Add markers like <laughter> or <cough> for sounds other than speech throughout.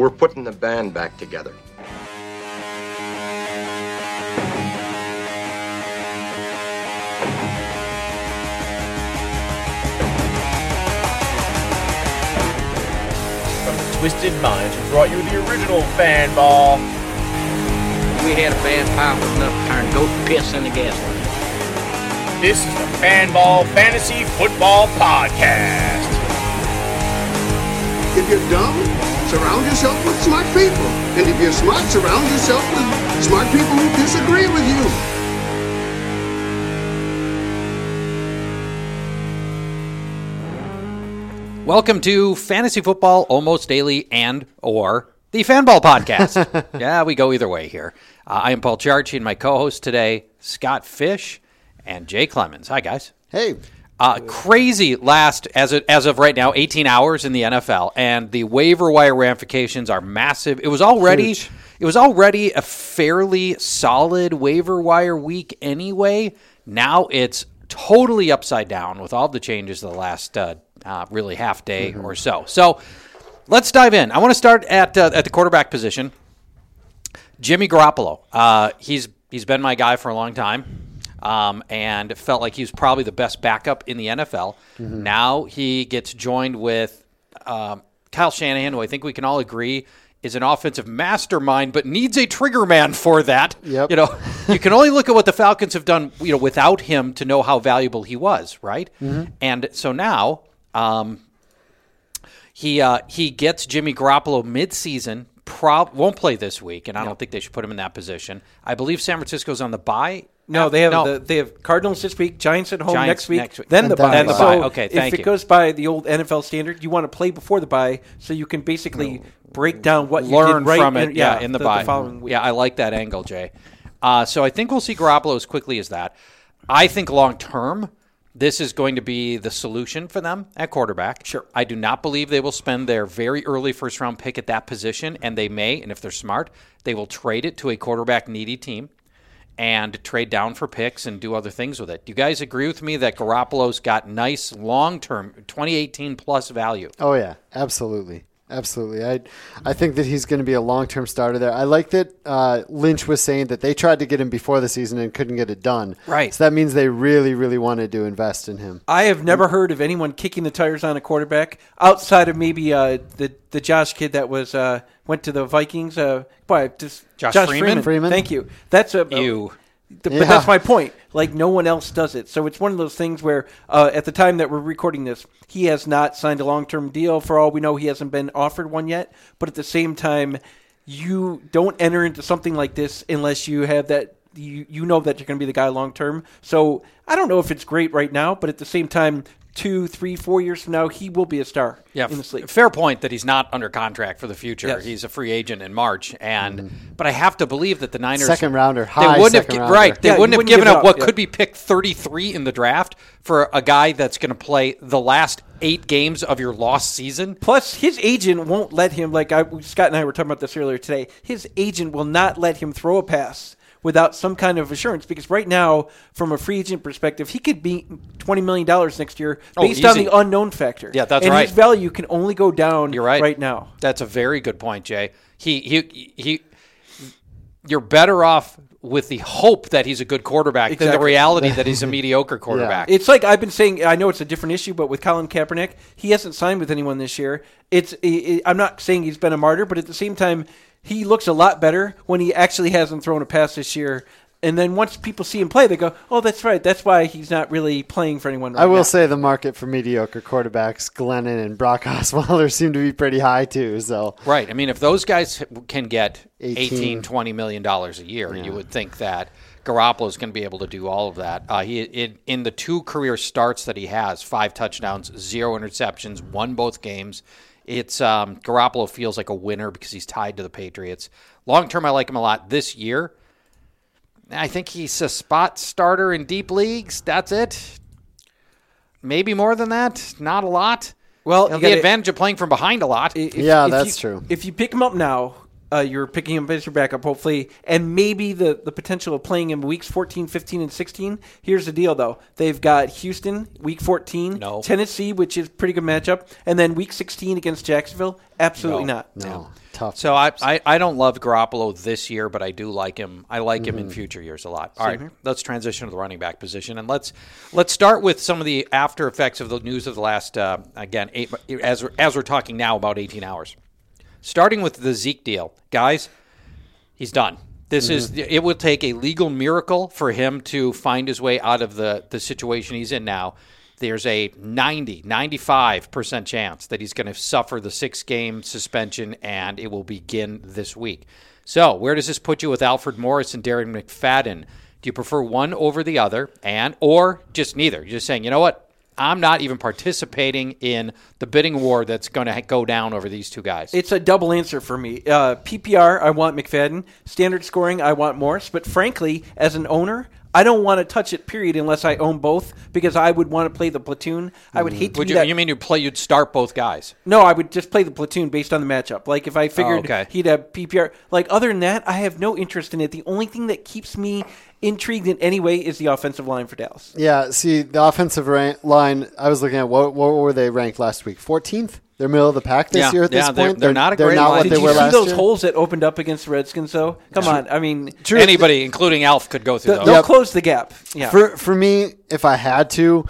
We're putting the band back together. From the Twisted Minds, who brought you the original Fanball. We had a bad power with enough to turn goat piss into gasoline. This is the Fanball Fantasy Football Podcast. If you're dumb, surround yourself with smart people. And if you're smart, surround yourself with smart people who disagree with you. Welcome to Fantasy Football Almost Daily and or the Fanball Podcast. <laughs> yeah, we go either way here. Uh, I am Paul Charchian and my co-host today, Scott Fish and Jay Clemons. Hi, guys. Hey, Uh, crazy last as of, as of right now, 18 hours in the NFL, and the waiver wire ramifications are massive. It was already Huge. it was already a fairly solid waiver wire week anyway. Now it's totally upside down with all the changes of the last uh, uh, really half day or so. So let's dive in. I want to start at uh, at the quarterback position. Jimmy Garoppolo. Uh, he's he's been my guy for a long time, um, and felt like he was probably the best backup in the NFL. Now he gets joined with um, Kyle Shanahan, who I think we can all agree is an offensive mastermind, but needs a trigger man for that. Yep. You know, you can only look at what the Falcons have done, you know, without him to know how valuable he was, right? And so now. Um, he uh, he gets Jimmy Garoppolo midseason. Prob won't play this week, and I don't think they should put him in that position. I believe San Francisco's on the bye. No, they have no. the, they have Cardinals this week, Giants at home Giants next week, next week. then the And then bye. the bye. So Okay, if thank it goes by the old NFL standard, you want to play before the bye so you can basically break down what you learn right from it. in, yeah, in the, bye. following week. Yeah, I like that angle, Jay. Uh, so I think we'll see Garoppolo as quickly as that. I think long term, this is going to be the solution for them at quarterback. Sure. I do not believe they will spend their very early first round pick at that position, and they may, and if they're smart, they will trade it to a quarterback needy team and trade down for picks and do other things with it. Do you guys agree with me that Garoppolo's got nice long term 2018 plus value? oh yeah, absolutely, absolutely. I I think that he's going to be a long term starter there. I like that uh, Lynch was saying that they tried to get him before the season and couldn't get it done. Right. So that means they really, really wanted to invest in him. I have never heard of anyone kicking the tires on a quarterback outside of maybe uh, the the Josh kid that was uh, went to the Vikings. Uh, boy, just Josh Josh Freeman? Freeman? Thank you. That's a You. Th- But that's my point. Like no one else does it. So it's one of those things where, uh, at the time that we're recording this, he has not signed a long-term deal. For all we know, he hasn't been offered one yet. But at the same time, you don't enter into something like this unless you have that. You you know that you're going to be the guy long term. So I don't know if it's great right now, but at the same time, two, three, four years from now, he will be a star Yeah, in this league. fair point that he's not under contract for the future. Yes. He's a free agent in March, and mm-hmm. but I have to believe that the Niners Second rounder, they wouldn't have rounder. right. They Yeah, wouldn't have wouldn't given up up, what yeah. could be picked 33 in the draft for a guy that's going to play the last eight games of your lost season. Plus, his agent won't let him. Like I, Scott and I were talking about this earlier today. His agent will not let him throw a pass without some kind of assurance. Because right now, from a free agent perspective, he could be twenty million dollars next year Oh, based on the unknown factor. Yeah, that's and right. His value can only go down. You're right. Right now. That's a very good point, Jay. He he he. You're better off with the hope that he's a good quarterback than the reality that he's a <laughs> mediocre quarterback. It's like I've been saying. I know it's a different issue, but with Colin Kaepernick, he hasn't signed with anyone this year. It's. i i I'm not saying he's been a martyr, but at the same time, he looks a lot better when he actually hasn't thrown a pass this year. And then once people see him play, they go, "Oh, that's right. That's why he's not really playing for anyone." Right I will now." say the market for mediocre quarterbacks, Glennon and Brock <laughs> Osweiler, seem to be pretty high too. So Right. I mean, if those guys can get 18, 18. 20 million dollars a year, you would think that Garoppolo is going to be able to do all of that. Uh, he in, in the two career starts that he has, five touchdowns, zero interceptions, won both games. It's um, Garoppolo feels like a winner because he's tied to the Patriots. Long term, I like him a lot. This year, I think he's a spot starter in deep leagues. That's it. Maybe more than that. Not a lot. Well, You know, the gotta- advantage of playing from behind a lot. If- Yeah, if that's you- true. If you pick him up now, uh, you're picking him as your backup, hopefully, and maybe the, the potential of playing him weeks 14, 15, and 16. Here's the deal, though. They've got Houston, week 14, No. Tennessee, which is a pretty good matchup, and then week 16 against Jacksonville. Absolutely No. not. no, tough. So I, I, I don't love Garoppolo this year, but I do like him. I like him Mm-hmm. in future years a lot. All right, let's transition to the running back position, and let's let's start with some of the after effects of the news of the last uh, again eight, as as we're talking now about 18 hours. Starting with the Zeke deal, guys, he's done. This is mm-hmm. it will take a legal miracle for him to find his way out of the the situation he's in now. There's a 90, 95% chance that he's going to suffer the 6 game suspension and it will begin this week. So, where does this put you with Alfred Morris and Darren McFadden? Do you prefer one over the other and or just neither? You're just saying, "You know what? I'm not even participating in the bidding war that's going to go down over these two guys." It's a double answer for me. Uh, PPR, I want McFadden. Standard scoring, I want Morris. But frankly, as an owner, I don't want to touch it. Period, unless I own both, because I would want to play the platoon. I would mm-hmm. hate to Would do you, that. you mean you play you'd start both guys? No, I would just play the platoon based on the matchup. Like if I oh, figured Oh, okay. he'd have PPR. Like other than that, I have no interest in it. The only thing that keeps me intrigued in any way is the offensive line for Dallas. Yeah, see, the offensive rank line, I was looking at what, what were they ranked last week? 14th? They're middle of the pack this Yeah, year at this yeah, they're- point. they're not a they're great not line. what Did they you were see last those year. holes that opened up against the Redskins? Though, come on. I mean, Anybody, including Alf, could go through th- those. they'll Yep. close the gap. Yeah. For for me, if I had to,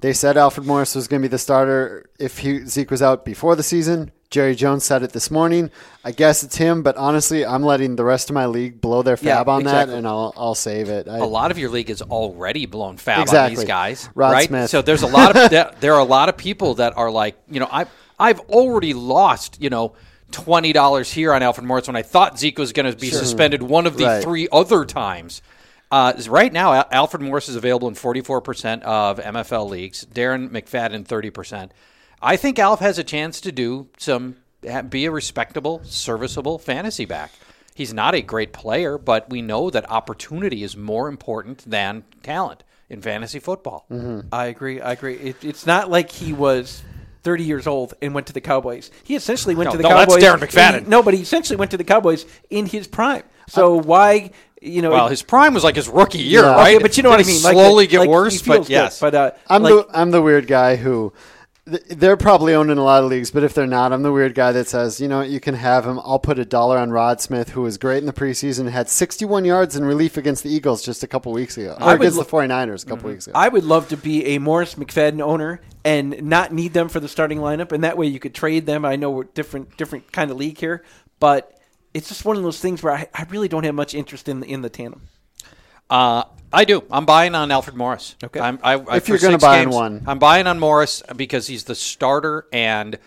they said Alfred Morris was going to be the starter if he, Zeke was out before the season. Jerry Jones said it this morning. I guess it's him, but honestly, I'm letting the rest of my league blow their Yeah, FAAB on exactly. that, and I'll I'll save it. I, a lot of your league is already blown FAAB on these guys, Rod right? Smith. So there's a lot of <laughs> there, there are a lot of people that are like, you know, I I've already lost, you know, twenty dollars here on Alfred Morris when I thought Zeke was going to be suspended one of the Right. three other times. Uh, right now, Al- Alfred Morris is available in 44% of MFL leagues. Darren McFadden 30%. I think Alf has a chance to do some, be a respectable, serviceable fantasy back. He's not a great player, but we know that opportunity is more important than talent in fantasy football. I agree. I agree. It, it's not like he was 30 years old and went to the Cowboys. He essentially went No, to the no, that's Cowboys. Darren McFadden. in- no, but he essentially went to the Cowboys in his prime. So why, you know? Well, it- his prime was like his rookie year, Yeah. right? Okay, but you know what I mean. Slowly like, get like, worse, but yes. Good. But uh, I'm like, the I'm the weird guy who th- they're probably owned in a lot of leagues, but if they're not, I'm the weird guy that says, you know, what, you can have him. I'll put a dollar on Rod Smith, who was great in the preseason, had 61 yards in relief against the Eagles just a couple weeks ago, or against lo- the 49ers a couple mm-hmm. weeks ago. I would love to be a Morris McFadden owner and not need them for the starting lineup, and that way you could trade them. I know we're different, different kind of league here, but it's just one of those things where I, I really don't have much interest in the, in the tandem. Uh, I do. I'm buying on Alfred Morris. Okay. I'm, I, I, If you're gonna six buy on one. I'm buying on Morris because he's the starter, and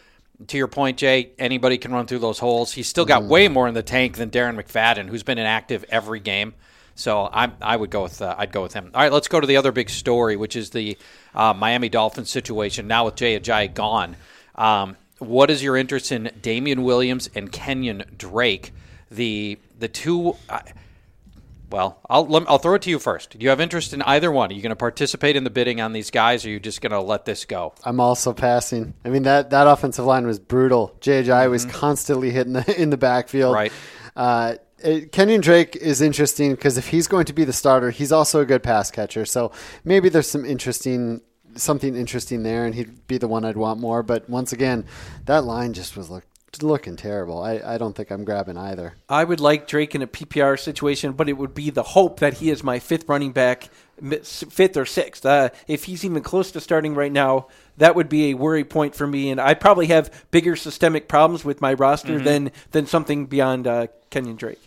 to your point, Jay, anybody can run through those holes. He's still got way more in the tank than Darren McFadden, who's been inactive every game. So I'm, I would go with uh, I'd go with him. All right, let's go to the other big story, which is the uh, Miami Dolphins situation now with Jay Ajayi gone. Um, what is your interest in Damien Williams and Kenyon Drake? The the two. Uh, well, I'll I'll throw it to you first. Do you have interest in either one? Are you going to participate in the bidding on these guys, or are you just going to let this go? I'm also passing. I mean that that offensive line was brutal. JJ was constantly hitting the <laughs> in the backfield. Right. Uh, Kenyon Drake is interesting because if he's going to be the starter, he's also a good pass catcher. So maybe there's some interesting something interesting there, and he'd be the one I'd want more. But once again, that line just was look, looking terrible. I, I don't think I'm grabbing either. I would like Drake in a PPR situation, but it would be the hope that he is my fifth running back, fifth or sixth. Uh, if he's even close to starting right now, that would be a worry point for me, and I probably have bigger systemic problems with my roster than than something beyond uh, Kenyon Drake.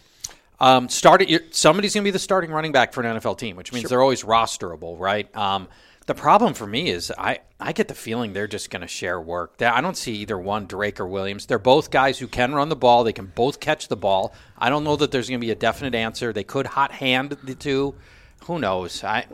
Um, start it, you're- somebody's going to be the starting running back for an NFL team, which means they're always rosterable, right? Um, the problem for me is I, I get the feeling they're just going to share work. That- I don't see either one, Drake or Williams. They're both guys who can run the ball. They can both catch the ball. I don't know that there's going to be a definite answer. They could hot hand the two. Who knows? I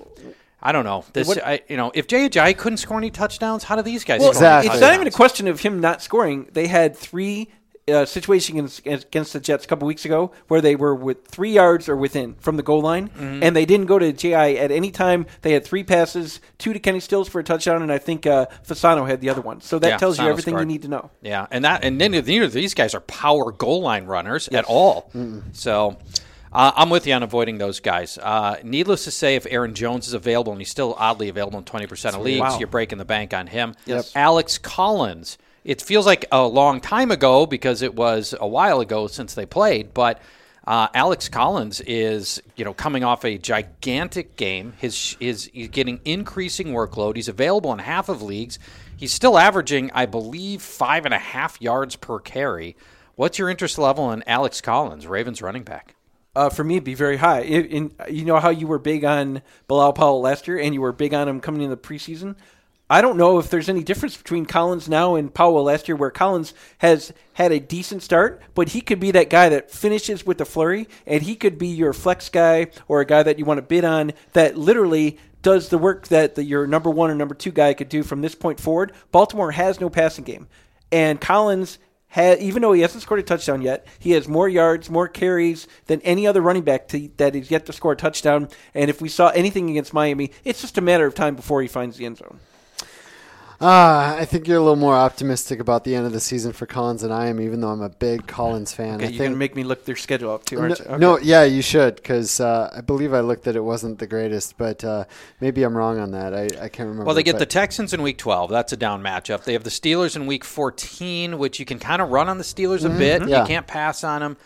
I don't know. This I, you know, if Jay Ajayi couldn't score any touchdowns, how do these guys? Well, score any Exactly. it's not even a question of him not scoring. They had three uh, situations against, against the Jets a couple weeks ago where they were with three yards or within from the goal line, Mm-hmm. and they didn't go to Ji at any time. They had three passes, two to Kenny Stills for a touchdown, and I think uh, Fasano had the other one. So that Yeah, tells you everything scored. you need to know. Yeah, and that and then neither of these guys are power goal line runners at all. So uh, I'm with you on avoiding those guys. Uh, needless to say, if Aaron Jones is available and he's still oddly available in 20% of leagues, Wow. you're breaking the bank on him. Yep. Alex Collins it feels like a long time ago because it was a while ago since they played, but. Uh, Alex Collins is, you know, coming off a gigantic game. His is he's getting increasing workload. He's available in half of leagues. He's still averaging, I believe, five and a half yards per carry. What's your interest level in Alex Collins, Ravens running back? Uh, for me, it'd be very high. In, you know how you were big on Bilal Powell last year, and you were big on him coming in the preseason. I don't know if there's any difference between Collins now and Powell last year, where Collins has had a decent start, but he could be that guy that finishes with the flurry, and he could be your flex guy or a guy that you want to bid on that literally does the work that the, your number one or number two guy could do from this point forward. Baltimore has no passing game, and Collins. Has, even though he hasn't scored a touchdown yet, he has more yards, more carries than any other running back to, that is yet to score a touchdown. And if we saw anything against Miami, it's just a matter of time before he finds the end zone. Uh, I think you're a little more optimistic about the end of the season for Collins than I am, even though I'm a big Collins fan. Okay, I you're think gonna make me look their schedule up too, no, aren't you? Okay. no, yeah, you should, because uh, I believe I looked that it wasn't the greatest, but uh, maybe I'm wrong on that. I, I can't remember. Well, they get but- the Texans in week 12. That's a down matchup. They have the Steelers in week 14, which you can kind of run on the Steelers a bit. Mm-hmm. Yeah. You can't pass on them.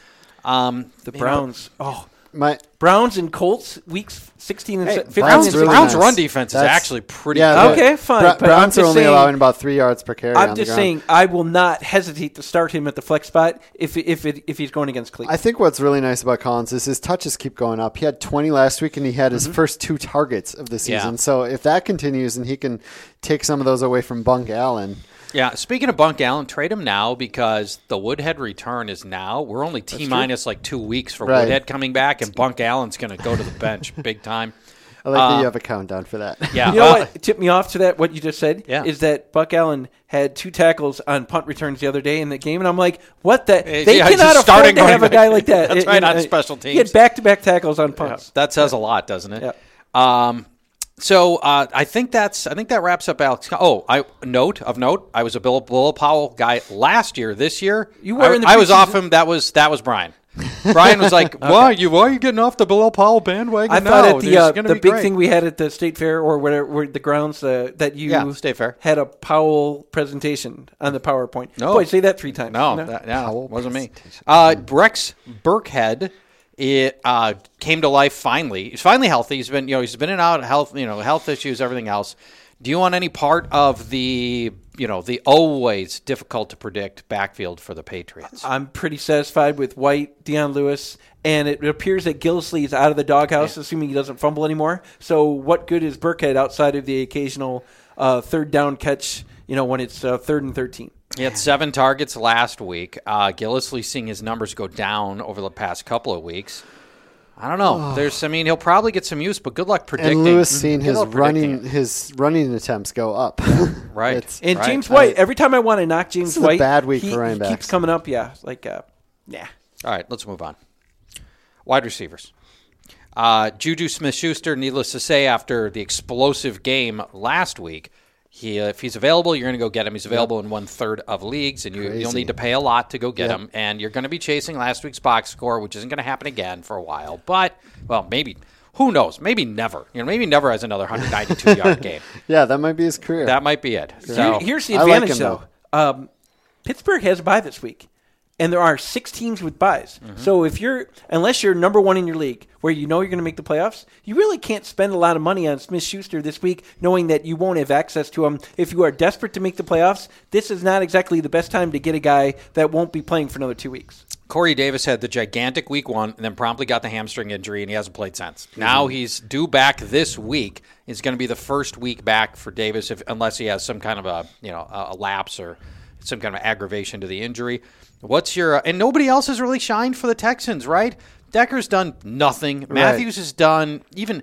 Um, the you know, Browns. oh, my Browns and Colts weeks 16 and Hey, 15 Browns, and really Browns nice. run defense is actually pretty yeah, good. Okay, fine, Bra- but I'm Browns are only saying- allowing about three yards per carry. I'm on just the saying I will not hesitate to start him at the flex spot if if it, if he's going against Cleveland. I think what's really nice about Collins is his touches keep going up. He had 20 last week, and he had his Mm-hmm. first two targets of the Yeah. season. So if that continues, and he can take some of those away from Buck Allen, Yeah, speaking of Buck Allen, trade him now because the Woodhead return is now. We're only T minus like two weeks for Right. Woodhead coming back, and Buck Allen's going to go to the bench <laughs> big time. I like Uh, that you have a countdown for that. Yeah, you know well, what tipped me off to that? What you just said Yeah. is that Buck Allen had two tackles on punt returns the other day in the game, and I'm like, what? That Eh, they yeah, cannot just afford to have a guy like that. <laughs> That's It- right, you on know, special He had back to back tackles on punts. That says a lot, doesn't it? Yeah. Um, so uh, I think that's I think that wraps up Alex. Oh, I note of note. I was a Bill, Bilal Powell guy last year. This year, You were I, in the I was off him. That was that was Brian. <laughs> Brian was like, "Why you? Why are you getting off the Bilal Powell bandwagon I now? thought at the uh, the big great." thing we had at the state fair or whatever, where the grounds uh, that you Yeah, State Fair. had a Powell presentation on the PowerPoint. No. Boy, say that three times. No, No? that, no, wasn't me. Uh, Rex Burkhead it uh, came to life finally. He's finally healthy. He's been you know he's been in out health you know health issues everything else. Do you want any part of the you know the always difficult to predict backfield for the Patriots? I'm pretty satisfied with White, Dion Lewis, and it appears that Gillislee is out of the doghouse, assuming he doesn't fumble anymore. So, what good is Burkhead outside of the occasional uh, third down catch? You know, when it's uh, third and thirteen. He had seven targets last week. Uh, Gillislee seeing his numbers go down over the past couple of weeks. I don't know. There's, I mean, he'll probably get some use, but good luck predicting. And Lewis seen Good his running it. his running attempts go up. <laughs> Right. It's- And Right. James White, every time I want to knock James This is a White, bad week he, for running backs. keeps coming up. Yeah, like uh, yeah. All right, let's move on. Wide receivers. Uh, Juju Smith Schuster, needless to say, after the explosive game last week, he, uh, if he's available, you're going to go get him. He's available in one third of leagues, and you, you'll need to pay a lot to go get Yep. him. And you're going to be chasing last week's box score, which isn't going to happen again for a while. But, well, maybe, who knows? Maybe never. You know, maybe never has another 192 yard <laughs> game. yeah, that might be his career. That might be it. So, Here- here's the I like advantage, him, though. Um, Pittsburgh has a bye this week, and there are six teams with buys. Mm-hmm. So if you're, unless you're number one in your league, where you know you're going to make the playoffs, you really can't spend a lot of money on Smith Schuster this week, knowing that you won't have access to him. If you are desperate to make the playoffs, this is not exactly the best time to get a guy that won't be playing for another two weeks. Corey Davis had the gigantic week one and then promptly got the hamstring injury and he hasn't played since. Now he's due back this week. It's going to be the first week back for Davis if unless he has some kind of a, you know, a, a lapse or some kind of aggravation to the injury. What's your uh, and nobody else has really shined for the Texans, right? Decker's done nothing. Matthews has done even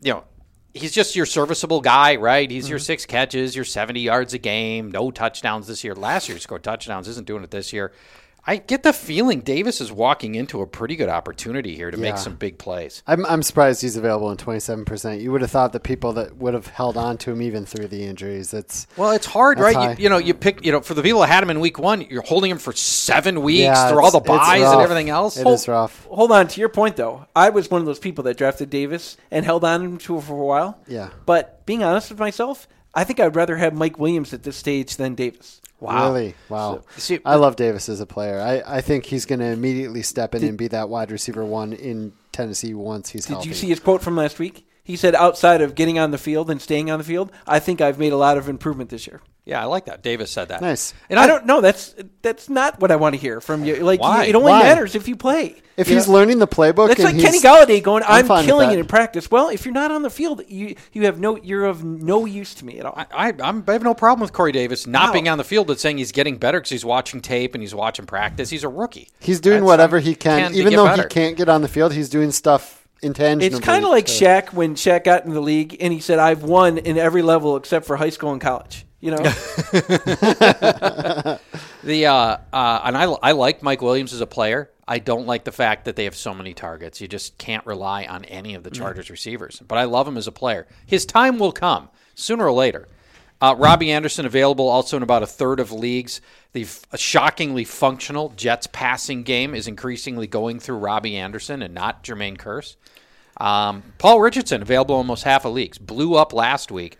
you know, he's just your serviceable guy, right? He's your mm-hmm. six catches, your 70 yards a game, no touchdowns this year. Last year he scored touchdowns, isn't doing it this year. I get the feeling Davis is walking into a pretty good opportunity here to make some big plays. I'm I'm surprised he's available in 27%. You would have thought the people that would have held on to him even through the injuries. It's Well, it's hard, right? You, you know, you pick, you know, for the people that had him in week one, you're holding him for seven weeks yeah, through all the it's- it's buys and everything else. It is rough. Hold on to your point, though. I was one of those people that drafted Davis and held on to him for a while. Yeah. But being honest with myself, I think I'd rather have Mike Williams at this stage than Davis. Wow. Really? Wow. see- I love Davis as a player. I, I think he's going to immediately step in and be that wide receiver one in Tennessee once he's Did healthy. you see his quote from last week? He said, "Outside of getting on the field and staying on the field, I think I've made a lot of improvement this year." Yeah, I like that. Davis said that. Nice. And I don't know. That's that's not what I want to hear from you. Like Why? it only Why? matters if you play. If You he's know? learning the playbook, That's and like he's, Kenny Golladay going, I'm "I'm, killing it in practice." Well, if you're not on the field, you you have no you're of no use to me at all. I, I, I'm, I have no problem with Corey Davis not Wow. being on the field, but saying he's getting better because he's watching tape and he's watching practice. He's a rookie. He's doing That's- whatever he can, can even though better. he can't get on the field. He's doing stuff intangibly. It's kind of like to- Shaq when Shaq got in the league and he said, "I've won in every level except for high school and college." You know, <laughs> The uh, uh, and I, I like Mike Williams as a player. I don't like the fact that they have so many targets. You just can't rely on any of the Chargers receivers. But I love him as a player. His time will come sooner or later. Uh, Robbie Anderson available also in about a third of leagues. The f- shockingly functional Jets passing game is increasingly going through Robbie Anderson and not Jermaine Kearse. Um, Paul Richardson available almost half of leagues. Blew up last week.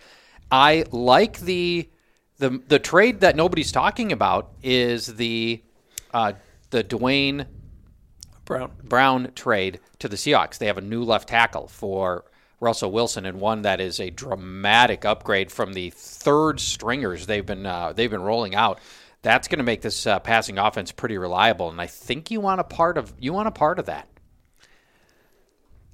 I like the the the trade that nobody's talking about is the uh, the Duane Brown. Brown trade to the Seahawks. They have a new left tackle for Russell Wilson and one that is a dramatic upgrade from the third stringers they've been uh, they've been rolling out. That's going to make this uh, passing offense pretty reliable, and I think you want a part of you want a part of that.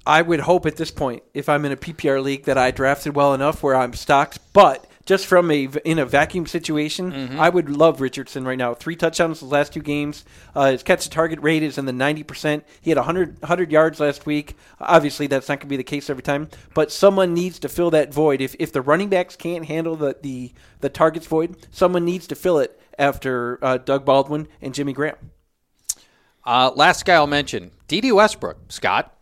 I would hope at this point, if I'm in a PPR league, that I drafted well enough where I'm stocked. But just from a in a vacuum situation, Mm-hmm. I would love Richardson right now. Three touchdowns the last two games. Uh, his catch to target rate is in the 90%. He had 100, 100 yards last week. Obviously, that's not going to be the case every time. But someone needs to fill that void. If if the running backs can't handle the the, the targets void, someone needs to fill it after uh, Doug Baldwin and Jimmy Graham. Uh, last guy I'll mention, Dede Westbrook. Scott,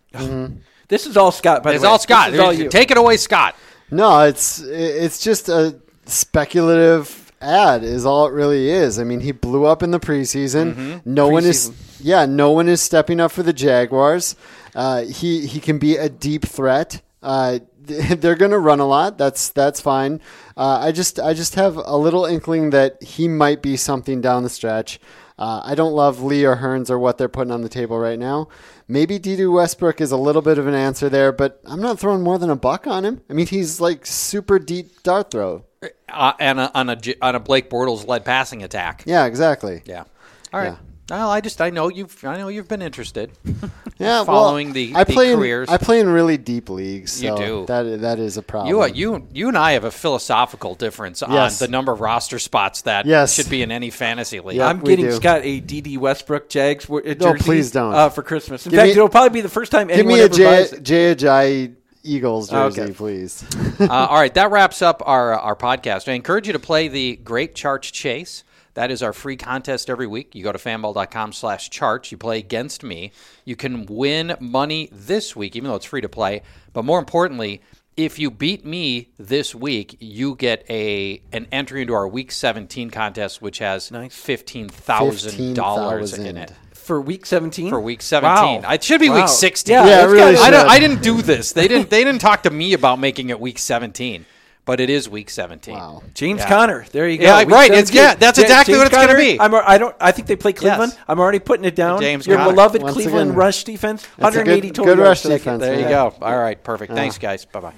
This is all Scott. By the way. it's all Scott. This is all you. Take it away, Scott. No, it's it's just a speculative ad is all it really is. I mean, he blew up in the preseason. No one is yeah, no one is stepping up for the Jaguars. Uh, he he can be a deep threat. Uh, <laughs> they're going to run a lot. That's that's fine. Uh, I just I just have a little inkling that he might be something down the stretch. Uh, I don't love Lee or Hurns or what they're putting on the table right now. Maybe Dede Westbrook is a little bit of an answer there, but I'm not throwing more than a buck on him. I mean, he's like super deep dart throw. Uh, and a, on a on a Blake Bortles led passing attack. Yeah, exactly. Yeah. All right. Yeah. Well, I just I know you've I know you've been interested. <laughs> Yeah, Following well, the- I the play careers. In, I play in really deep leagues. You do. That that is a problem. You uh, you you and I have a philosophical difference Yes. on the number of roster spots that Yes. should be in any fantasy league. Yeah. I'm getting do. Scott a Dede Westbrook Jags w- uh, No, please don't. Uh, for Christmas. In Give fact, me- it'll probably be the first time Give anyone me a ever J, buys it. J Ajayi Eagles jersey, Okay. please. uh, all right, that wraps up our our podcast. I encourage you to play the Great Charch Chase. That is our free contest every week. You go to fanball.com slash charts. You play against me. You can win money this week, even though it's free to play. But more importantly, if you beat me this week, you get a an entry into our Week 17 contest, which has $15,000 in it. For week 17? For week 17. It should be Wow. week 16. Yeah, Yeah, really I. I didn't do this. They didn't. They didn't talk to me about making it week 17, but it is week 17. Wow. James Yeah. Conner. There you go. Yeah, Week right. It's- yeah, that's Ja- exactly James what it's gonna be. I'm, I don't. I think they play Cleveland. Yes. I'm already putting it down. James Your Conner. beloved Once Cleveland again, rush defense. That's 180 good- total good yards rush defense, kid. There you go. All right, perfect. Thanks, ah. guys. Bye bye.